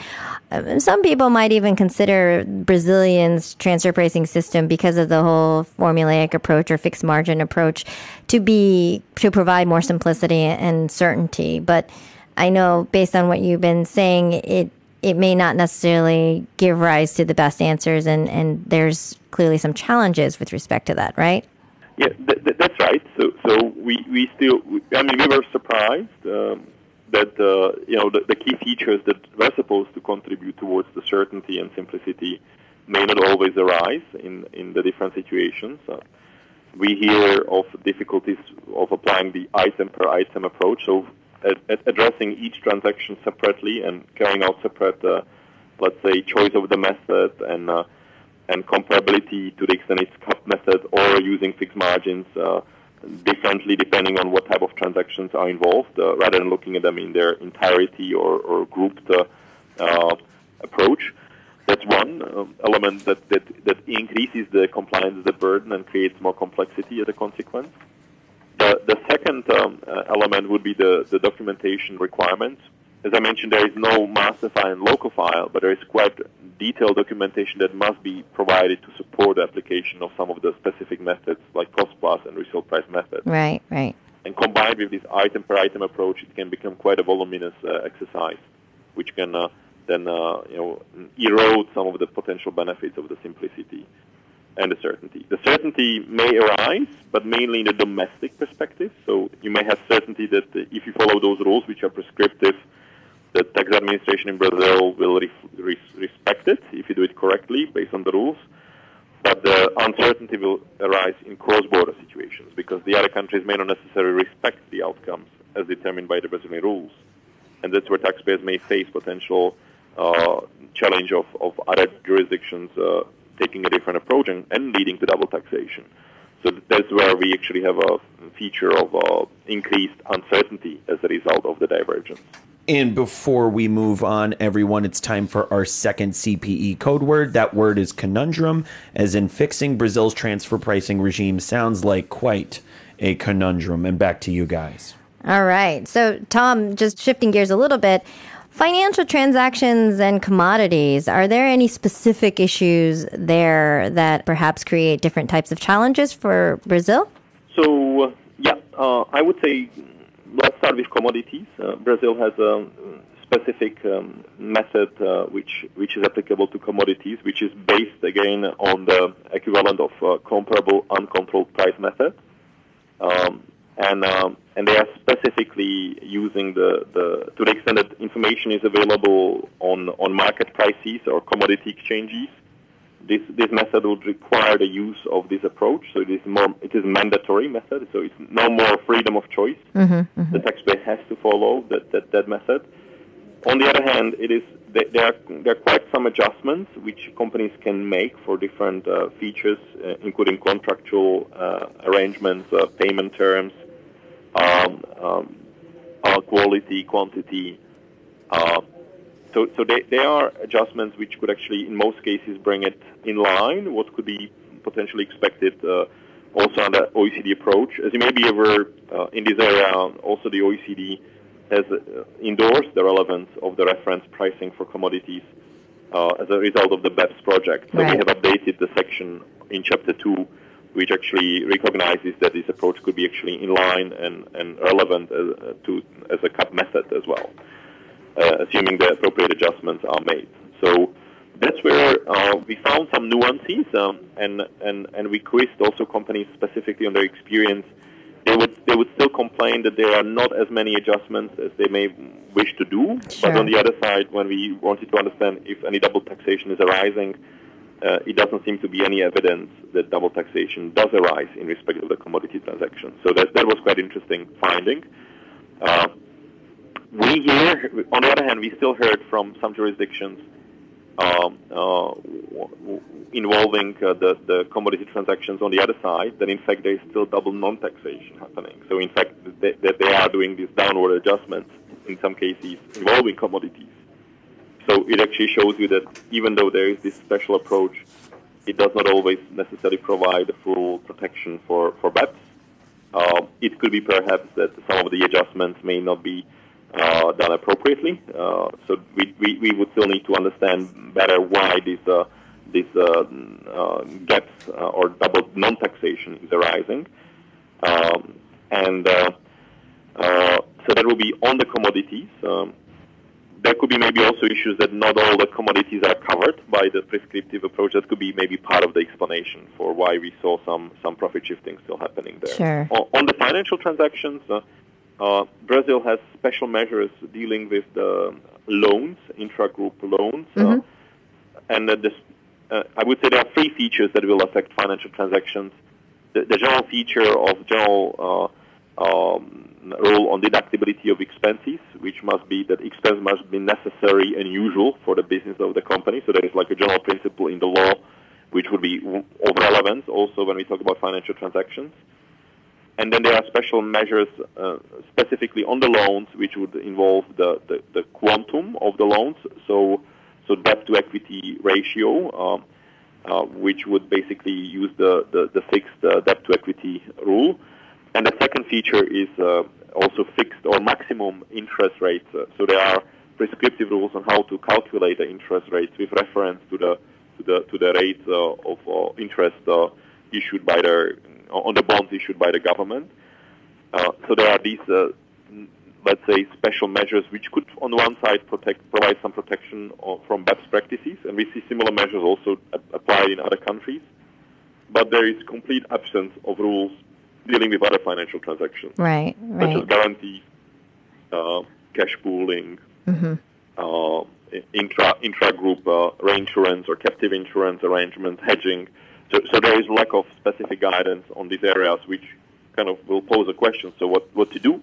uh, some people might even consider Brazilians' transfer pricing system because of the whole formulaic approach or fixed margin approach to be to provide more simplicity and certainty. But I know, based on what you've been saying, it it may not necessarily give rise to the best answers, and and there's clearly some challenges with respect to that, right? Yeah, th- th- that's right. So, so we, we still, I mean, we were surprised um, that uh, you know the, the key features that were supposed to contribute towards the certainty and simplicity may not always arise in in the different situations. Uh, we hear of difficulties of applying the item per item approach, so addressing each transaction separately and carrying out separate, uh, let's say, choice of the method and uh, and comparability to the extent it's CUP method or using fixed margins uh, differently depending on what type of transactions are involved, uh, rather than looking at them in their entirety or, or grouped uh, uh, approach. That's one element that, that, that increases the compliance, the burden, and creates more complexity as a consequence. The, the second um, uh, element would be the, the documentation requirements. As I mentioned, there is no master file and local file, but there is quite detailed documentation that must be provided to support the application of some of the specific methods, like cost plus and resale price method. Right, right. And combined with this item per item approach, it can become quite a voluminous uh, exercise, which can uh, then uh, you know erode some of the potential benefits of the simplicity and the certainty. The certainty may arise, but mainly in the domestic perspective. So you may have certainty that uh, if you follow those rules, which are prescriptive, the tax administration in Brazil will re- re- respect it if you do it correctly based on the rules. But the uncertainty will arise in cross-border situations because the other countries may not necessarily respect the outcomes as determined by the Brazilian rules, and that's where taxpayers may face potential uh, challenge of, of other jurisdictions uh, taking a different approach and, and leading to double taxation. So that's where we actually have a feature of uh, increased uncertainty as a result of the divergence. And before we move on, everyone, it's time for our second CPE code word. That word is conundrum, as in fixing Brazil's transfer pricing regime sounds like quite a conundrum. And back to you guys. All right. So, Tom, just shifting gears a little bit, financial transactions and commodities, are there any specific issues there that perhaps create different types of challenges for Brazil? So, yeah, uh, I would say let's start with commodities. Uh, Brazil has a specific um, method uh, which which is applicable to commodities, which is based again on the equivalent of uh, comparable uncontrolled price method, um, and um, and they are specifically using the, the to the extent that information is available on on market prices or commodity exchanges. This this method would require the use of this approach, so it is more it is mandatory method, so it's no more freedom of choice. The taxpayer has to follow that that, that method. On the other hand, it is there are, there are quite some adjustments which companies can make for different uh, features, uh, including contractual uh, arrangements, uh, payment terms, um, um, uh, quality, quantity. Uh, so, so they, they are adjustments which could actually, in most cases, bring it in line. What could be potentially expected also under OECD approach. As you may be aware, in this area, also the OECD has uh, endorsed the relevance of the reference pricing for commodities uh, as a result of the BEPS project. So right. we have updated the section in Chapter 2 which actually recognizes that this approach could be actually in line and, and relevant as, uh, to, as a CUP method as well, uh, assuming the appropriate adjustments are made. So that's where uh, we found some nuances, um, and, and, and we quizzed also companies specifically on their experience they would they would still complain that there are not as many adjustments as they may wish to do. Sure. But on the other side, when we wanted to understand if any double taxation is arising, uh, it doesn't seem to be any evidence that double taxation does arise in respect of the commodity transaction. So that that was quite interesting finding. Uh, we hear, on the other hand, we still heard from some jurisdictions um, uh, involving uh, the, the commodity transactions on the other side, then in fact there is still double non-taxation happening. So in fact, that they are doing these downward adjustments in some cases involving commodities. So it actually shows you that even though there is this special approach, it does not always necessarily provide full protection for, for BEPS. Uh, it could be perhaps that some of the adjustments may not be uh, done appropriately. Uh, so we, we, we, would still need to understand better why these uh, these uh, uh, gaps or double non-taxation is arising, um, and so that will be on the commodities. Um, there could be maybe also issues that not all the commodities are covered by the prescriptive approach. That could be maybe part of the explanation for why we saw some some profit shifting still happening there. Sure. On, on the financial transactions, uh, uh, Brazil has special measures dealing with the loans, intra-group loans, uh, mm-hmm. uh, and this, uh, I would say there are three features that will affect financial transactions. The, the general feature of general uh, um, rule on deductibility of expenses, which must be that expense must be necessary and usual for the business of the company. So there is like a general principle in the law, which would be of relevance also when we talk about financial transactions. And then there are special measures uh, specifically on the loans, which would involve the, the, the, quantum of the loans, so so debt to equity ratio, um, uh, which would basically use the the, the fixed uh, debt to equity rule. And the second feature is uh, also fixed or maximum interest rates. Uh, so there are prescriptive rules on how to calculate the interest rates with reference to the to the to the rate uh, of interest issued by the on the bonds issued by the government. So there are these, let's say, special measures which could, on one side, protect, provide some protection from bad practices, and we see similar measures also applied in other countries. But there is complete absence of rules dealing with other financial transactions, right? Right. Such as guarantees, uh, cash pooling, mm-hmm. uh, intra intra group uh, reinsurance or captive insurance arrangements, hedging. So, so there is lack of specific guidance on these areas, which kind of will pose a question. So what, what to do?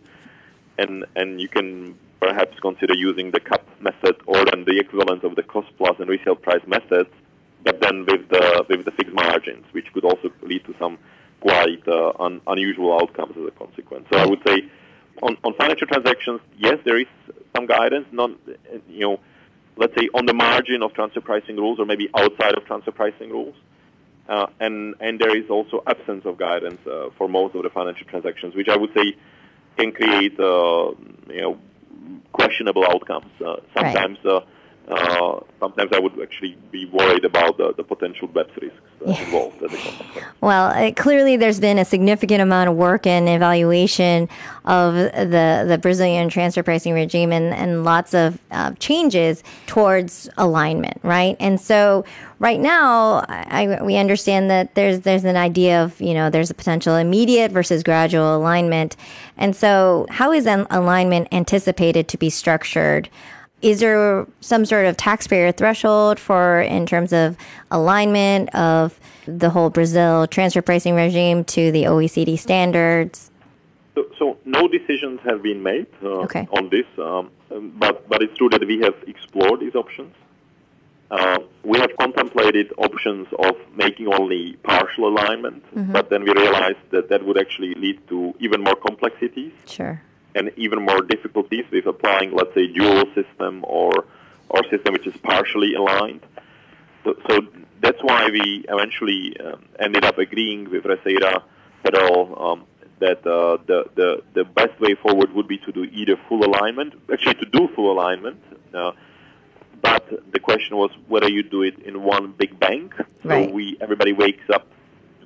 And, and you can perhaps consider using the CUP method or then the equivalent of the cost plus and resale price methods, but then with the, with the fixed margins, which could also lead to some quite uh, un, unusual outcomes as a consequence. So I would say on, on financial transactions, yes, there is some guidance, not, you know, let's say on the margin of transfer pricing rules or maybe outside of transfer pricing rules. Uh, and and there is also absence of guidance uh, for most of the financial transactions, which I would say can create uh, you know questionable outcomes. Uh, sometimes right. Uh, sometimes I would actually be worried about the, the potential BEPS risks involved. Well, uh, clearly there's been a significant amount of work and evaluation of the, the Brazilian transfer pricing regime and, and lots of uh, changes towards alignment, right? And so right now, I, we understand that there's there's an idea of you know there's a potential immediate versus gradual alignment, and so how is an alignment anticipated to be structured? Is there some sort of taxpayer threshold for in terms of alignment of the whole Brazil transfer pricing regime to the OECD standards? So, so no decisions have been made uh, Okay. on this, um, but but it's true that we have explored these options. Uh, we have contemplated options of making only partial alignment, but then we realized that that would actually lead to even more complexities Sure. And even more difficulties with applying, let's say, dual system or or system which is partially aligned. So, so that's why we eventually um, ended up agreeing with Receita Federal um, that uh, the, the the best way forward would be to do either full alignment, actually to do full alignment. Uh, but the question was whether you do it in one big bang. So Right. we everybody wakes up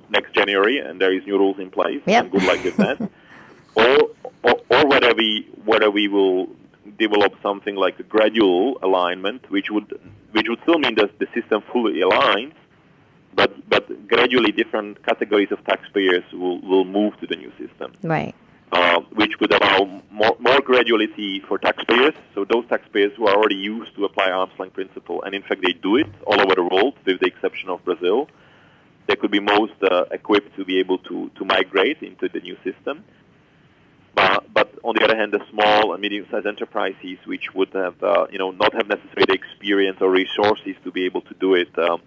next January and there is new rules in place. Yep. And good luck with that. or, or or whether we whether we will develop something like a gradual alignment, which would which would still mean that the system fully aligns, but but gradually different categories of taxpayers will, will move to the new system Right. uh, which would allow more, more graduality for taxpayers. So those taxpayers who are already used to apply arm's length principle, and in fact they do it all over the world, with the exception of Brazil, they could be most uh, equipped to be able to, to migrate into the new system. On the other hand, the small and medium-sized enterprises, which would have, uh, you know, not have necessarily the experience or resources to be able to do it um,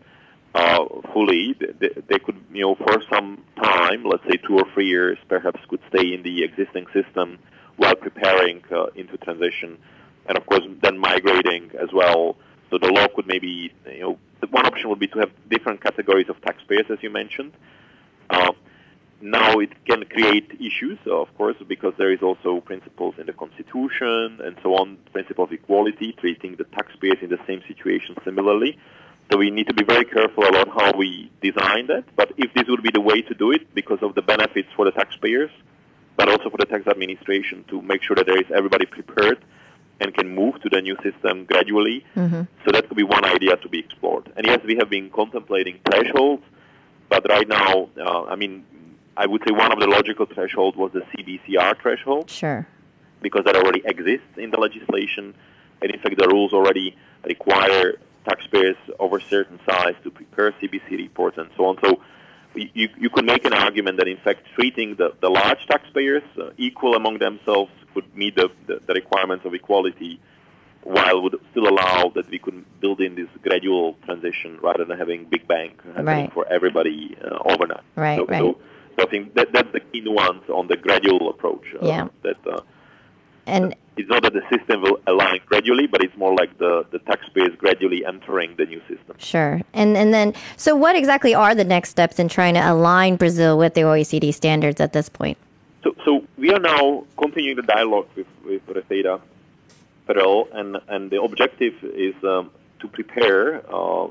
uh, fully, they, they could, you know, for some time, let's say two or three years, perhaps could stay in the existing system while preparing uh, into transition, and of course then migrating as well. So the law could maybe, you know, one option would be to have different categories of taxpayers, as you mentioned. Now it can create issues, of course, because there is also principles in the Constitution and so on, principle of equality, treating the taxpayers in the same situation similarly. So we need to be very careful about how we design that. But if this would be the way to do it, because of the benefits for the taxpayers, but also for the tax administration to make sure that there is everybody prepared and can move to the new system gradually. So that could be one idea to be explored. And yes, we have been contemplating thresholds, but right now, uh, I mean, I would say one of the logical thresholds was the CBCR threshold Sure. because that already exists in the legislation, and in fact, the rules already require taxpayers over a certain size to prepare CBC reports and so on. So you, you could make an argument that in fact treating the, the large taxpayers uh, equal among themselves could meet the, the, the requirements of equality while would still allow that we could build in this gradual transition rather than having big bang happening Right. for everybody uh, overnight. Right, so, right. So, so I think that, that's the key nuance on the gradual approach. Uh, Yeah. That uh, And it's not that the system will align gradually, but it's more like the, the taxpayers gradually entering the new system. sure. And and then so what exactly are the next steps in trying to align Brazil with the OECD standards at this point? So, so we are now continuing the dialogue with, with Receita Federal, and, and the objective is um, to prepare uh,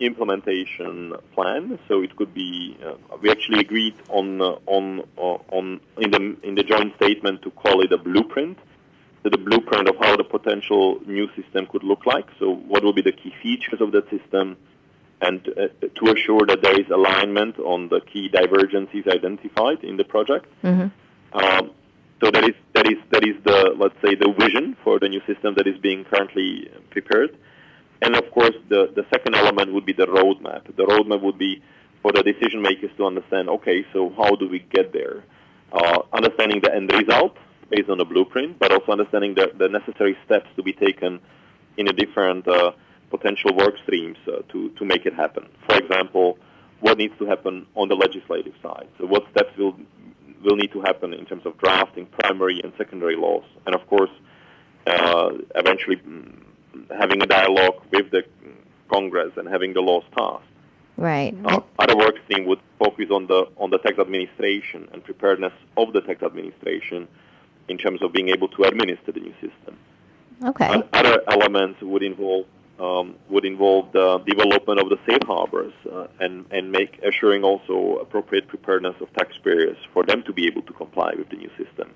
implementation plan. So it could be uh, we actually agreed on uh, on uh, on in the in the joint statement to call it a blueprint. So the blueprint of how the potential new system could look like. So what will be the key features of that system, and uh, to assure that there is alignment on the key divergences identified in the project. Um, so that is that is that is the let's say the vision for the new system that is being currently prepared, and of course the the second element would be the roadmap. The roadmap would be for the decision makers to understand. Okay, so how do we get there? Uh, understanding the end result based on the blueprint, but also understanding the, the necessary steps to be taken in the different uh, potential work streams uh, to to make it happen. For example, what needs to happen on the legislative side? So what steps will will need to happen in terms of drafting primary and secondary laws, and of course, uh, eventually mm, having a dialogue with the Congress and having the laws passed. Right. Uh, other work stream would focus on the on the tax administration and preparedness of the tax administration in terms of being able to administer the new system. Okay. And other elements would involve um, would involve the development of the safe harbors uh, and and make assuring also appropriate preparedness of taxpayers for them to be able to comply with the new system.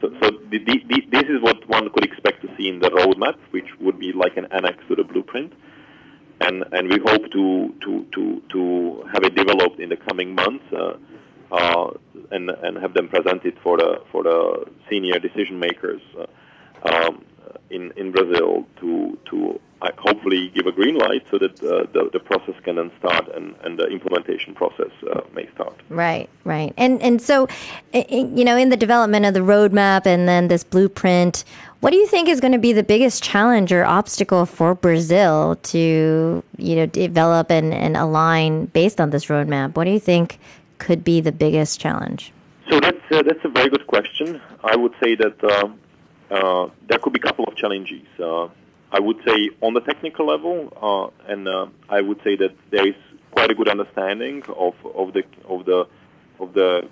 So, so the, the, the, this is what one could expect to see in the roadmap, which would be like an annex to the blueprint. And, and we hope to, to, to, to have it developed in the coming months uh, uh, and, and have them presented for the, for the senior decision makers uh, um, in in Brazil to to uh, hopefully give a green light so that uh, the the process can then start and and the implementation process uh, may start. Right, right, and and so, you know, in the development of the roadmap and then this blueprint, what do you think is going to be the biggest challenge or obstacle for Brazil to you know develop and and align based on this roadmap? What do you think could be the biggest challenge? So that's uh, that's a very good question. I would say that uh, there could be a couple of challenges. Uh, I would say on the technical level, uh, and uh, I would say that there is quite a good understanding of, of the of the of the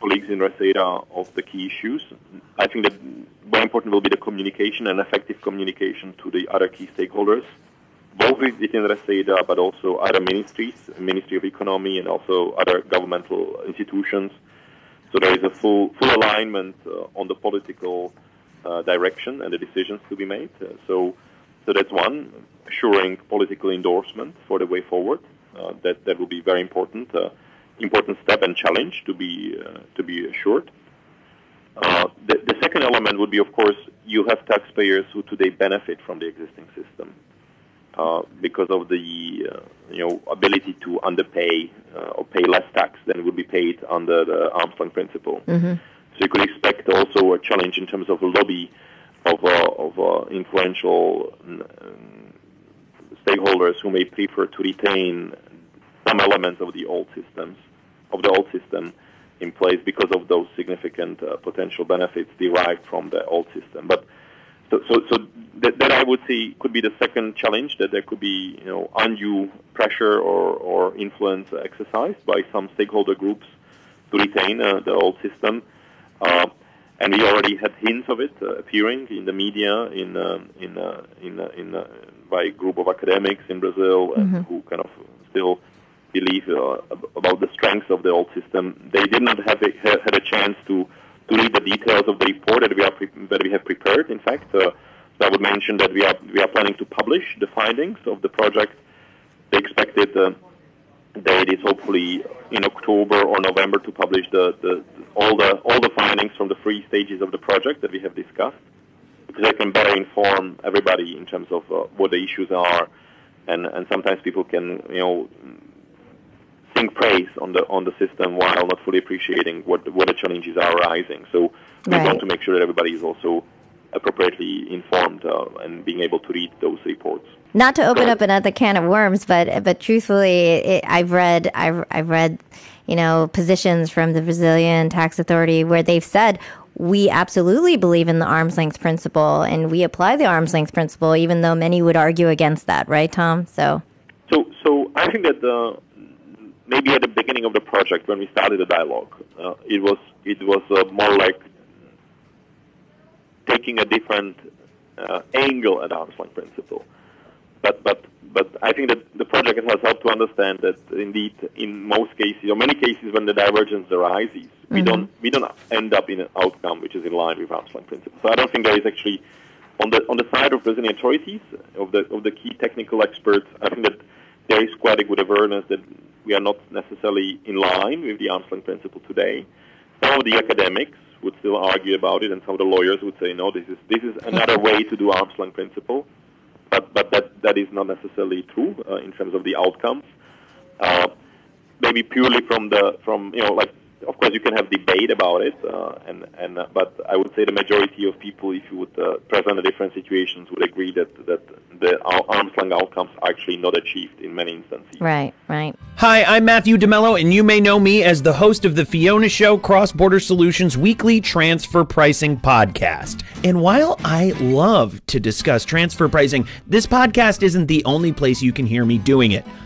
colleagues in Receita of the key issues. I think that very important will be the communication and effective communication to the other key stakeholders, both within Receita, but also other ministries, Ministry of Economy, and also other governmental institutions. So there is a full full alignment uh, on the political uh, direction and the decisions to be made. Uh, so, so that's one assuring political endorsement for the way forward. Uh, that that will be very important, uh, important step and challenge to be uh, to be assured. Uh, the, the second element would be, of course, you have taxpayers who today benefit from the existing system. Because of the you know ability to underpay or pay less tax than would be paid under the arm's length principle. Mm-hmm. So you could expect also a challenge in terms of a lobby of of influential um, stakeholders who may prefer to retain some elements of the old systems of the old system in place because of those significant uh, potential benefits derived from the old system. But so, so, so that, that I would say could be the second challenge that there could be, you know, undue pressure or, or influence exercised by some stakeholder groups to retain uh, the old system. Uh, and we already had hints of it uh, appearing in the media, in uh, in uh, in uh, in uh, by a group of academics in Brazil mm-hmm. who kind of still believe uh, about the strengths of the old system. They did not have a, had a chance to to read the details of the report that we are pre- that we have prepared. In fact, uh, I would mention that we are we are planning to publish the findings of the project. The expected uh, date is hopefully in October or November to publish the, the, all the all the findings from the three stages of the project that we have discussed, because I can better inform everybody in terms of uh, what the issues are, and and sometimes people can you know sing praise on the on the system while not fully appreciating what what the challenges are arising. So we right. want to make sure that everybody is also appropriately informed uh, and being able to read those reports. Not to open up another can of worms, but but truthfully, it, I've read I've I've read you know positions from the Brazilian tax authority where they've said we absolutely believe in the arm's length principle and we apply the arm's length principle, even though many would argue against that, right, Tom? So. So, so I think that the maybe at the beginning of the project when we started the dialogue, uh, it was it was uh, more like taking a different uh, angle at arm's length principle. But but but I think that the project has helped to understand that indeed in most cases or many cases when the divergence arises, mm-hmm. we don't we don't end up in an outcome which is in line with arm's length principle. So I don't think there is actually on the on the side of Brazilian authorities of the of the key technical experts. I think that there is quite a good awareness that we are not necessarily in line with the arm's length principle today. Some of the academics would still argue about it, and some of the lawyers would say, no, this is this is another way to do arm's length principle. But but that that is not necessarily true uh, in terms of the outcomes. Uh, maybe purely from the from you know like of course, you can have debate about it, uh, and and uh, but I would say the majority of people, if you would uh, present the different situations, would agree that that the arm's length outcomes are actually not achieved in many instances. Right, right. Hi, I'm Matthew DeMello, and you may know me as the host of the Fiona Show Cross Border Solutions weekly transfer pricing podcast. And while I love to discuss transfer pricing, this podcast isn't the only place you can hear me doing it.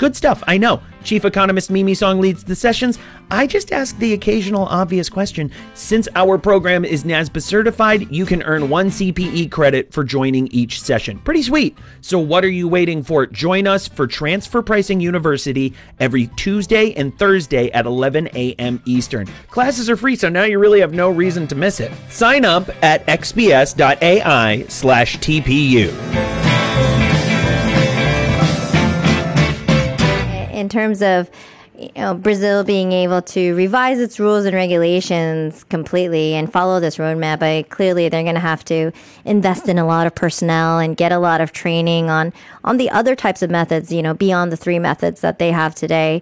Good stuff, I know. Chief economist Mimi Song leads the sessions. I just ask the occasional obvious question. Since our program is NASBA certified, you can earn one CPE credit for joining each session. Pretty sweet. So, what are you waiting for? Join us for Transfer Pricing University every Tuesday and Thursday at 11 a.m. Eastern. Classes are free, so now you really have no reason to miss it. Sign up at xbs.ai slash TPU. In terms of you know, Brazil being able to revise its rules and regulations completely and follow this roadmap, I clearly they're going to have to invest in a lot of personnel and get a lot of training on on the other types of methods, you know, beyond the three methods that they have today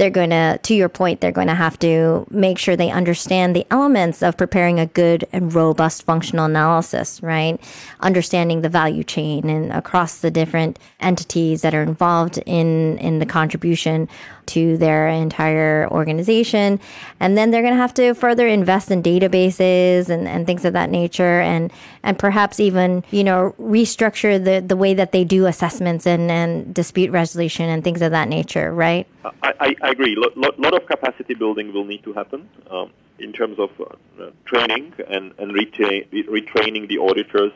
they're going to, to your point, they're going to have to make sure they understand the elements of preparing a good and robust functional analysis, right? Understanding the value chain and across the different entities that are involved in, in the contribution to their entire organization. And then they're going to have to further invest in databases and, and things of that nature and, and perhaps even, you know, restructure the, the way that they do assessments and, and dispute resolution and things of that nature, right? I, I, agree. A lot, lot of capacity building will need to happen um, in terms of uh, training and, and retra- retraining the auditors,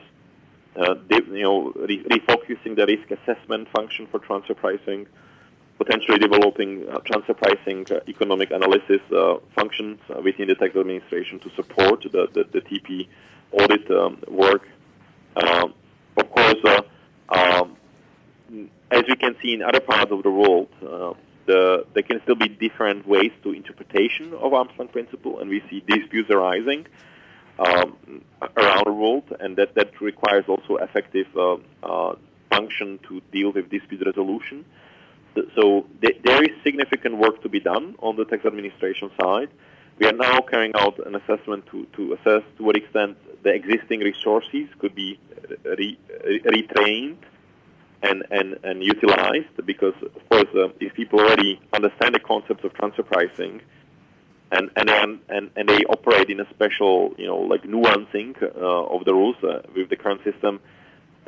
uh, you know, re- refocusing the risk assessment function for transfer pricing, potentially developing uh, transfer pricing uh, economic analysis uh, functions uh, within the tax administration to support the, the, the TP audit um, work. Um, of course, um, as we can see in other parts of the world, the, there can still be different ways to interpretation of arm's length principle, and we see disputes arising um, around the world, and that, that requires also effective uh, uh, function to deal with dispute resolution. So th- there is significant work to be done on the tax administration side. We are now carrying out an assessment to, to assess to what extent the existing resources could be re- retrained and, and, and utilized because, of course, uh, if people already understand the concepts of transfer pricing and, and, and, and, and they operate in a special, you know, like nuancing uh, of the rules uh, with the current system,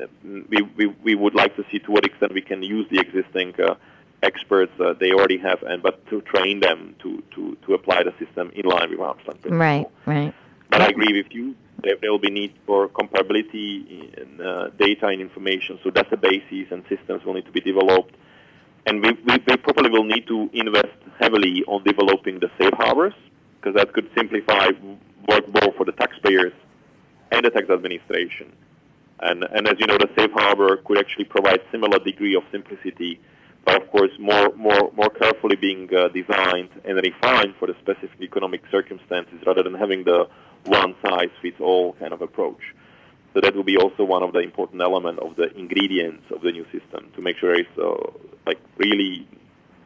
uh, we, we, we would like to see to what extent we can use the existing uh, experts uh, they already have, and but to train them to, to, to apply the system in line with length principle. Right, right. But I agree with you there, there will be need for comparability in uh, data and information. So databases and systems will need to be developed. And we, we, we probably will need to invest heavily on developing the safe harbors because that could simplify work both for the taxpayers and the tax administration. And, and as you know, the safe harbor could actually provide similar degree of simplicity, but of course more, more, more carefully being uh, designed and refined for the specific economic circumstances rather than having the one size fits all kind of approach. So that will be also one of the important elements of the ingredients of the new system to make sure it's uh, like really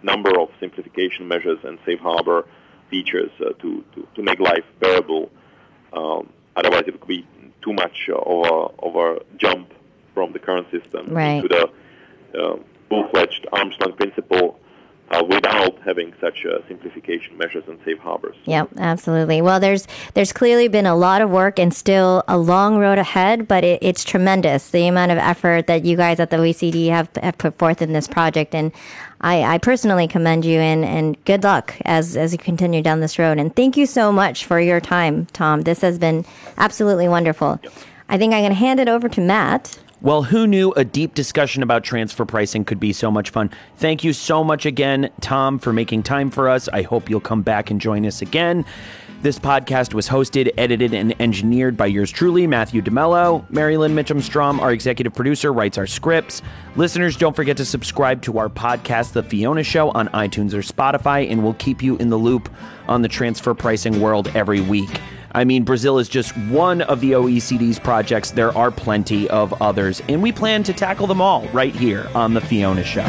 number of simplification measures and safe harbor features uh, to, to, to make life bearable. Um, otherwise, it could be too much of a, of a jump from the current system right. into the uh, full-fledged arm's length principle uh, without having such uh, simplification measures and safe harbors. Yep, absolutely. Well, there's there's clearly been a lot of work and still a long road ahead, but it, it's tremendous the amount of effort that you guys at the OECD have, have put forth in this project, and I, I personally commend you and, and good luck as as you continue down this road. And thank you so much for your time, Tom. This has been absolutely wonderful. Yep. I think I'm going to hand it over to Matt. Well, who knew a deep discussion about transfer pricing could be so much fun? Thank you so much again, Tom, for making time for us. I hope you'll come back and join us again. This podcast was hosted, edited, and engineered by yours truly, Matthew DeMello. Marilyn Mitchum Strom, our executive producer, writes our scripts. Listeners, don't forget to subscribe to our podcast, The Fiona Show, on iTunes or Spotify, and we'll keep you in the loop on the transfer pricing world every week. I mean, Brazil is just one of the OECD's projects. There are plenty of others, and we plan to tackle them all right here on The Fiona Show.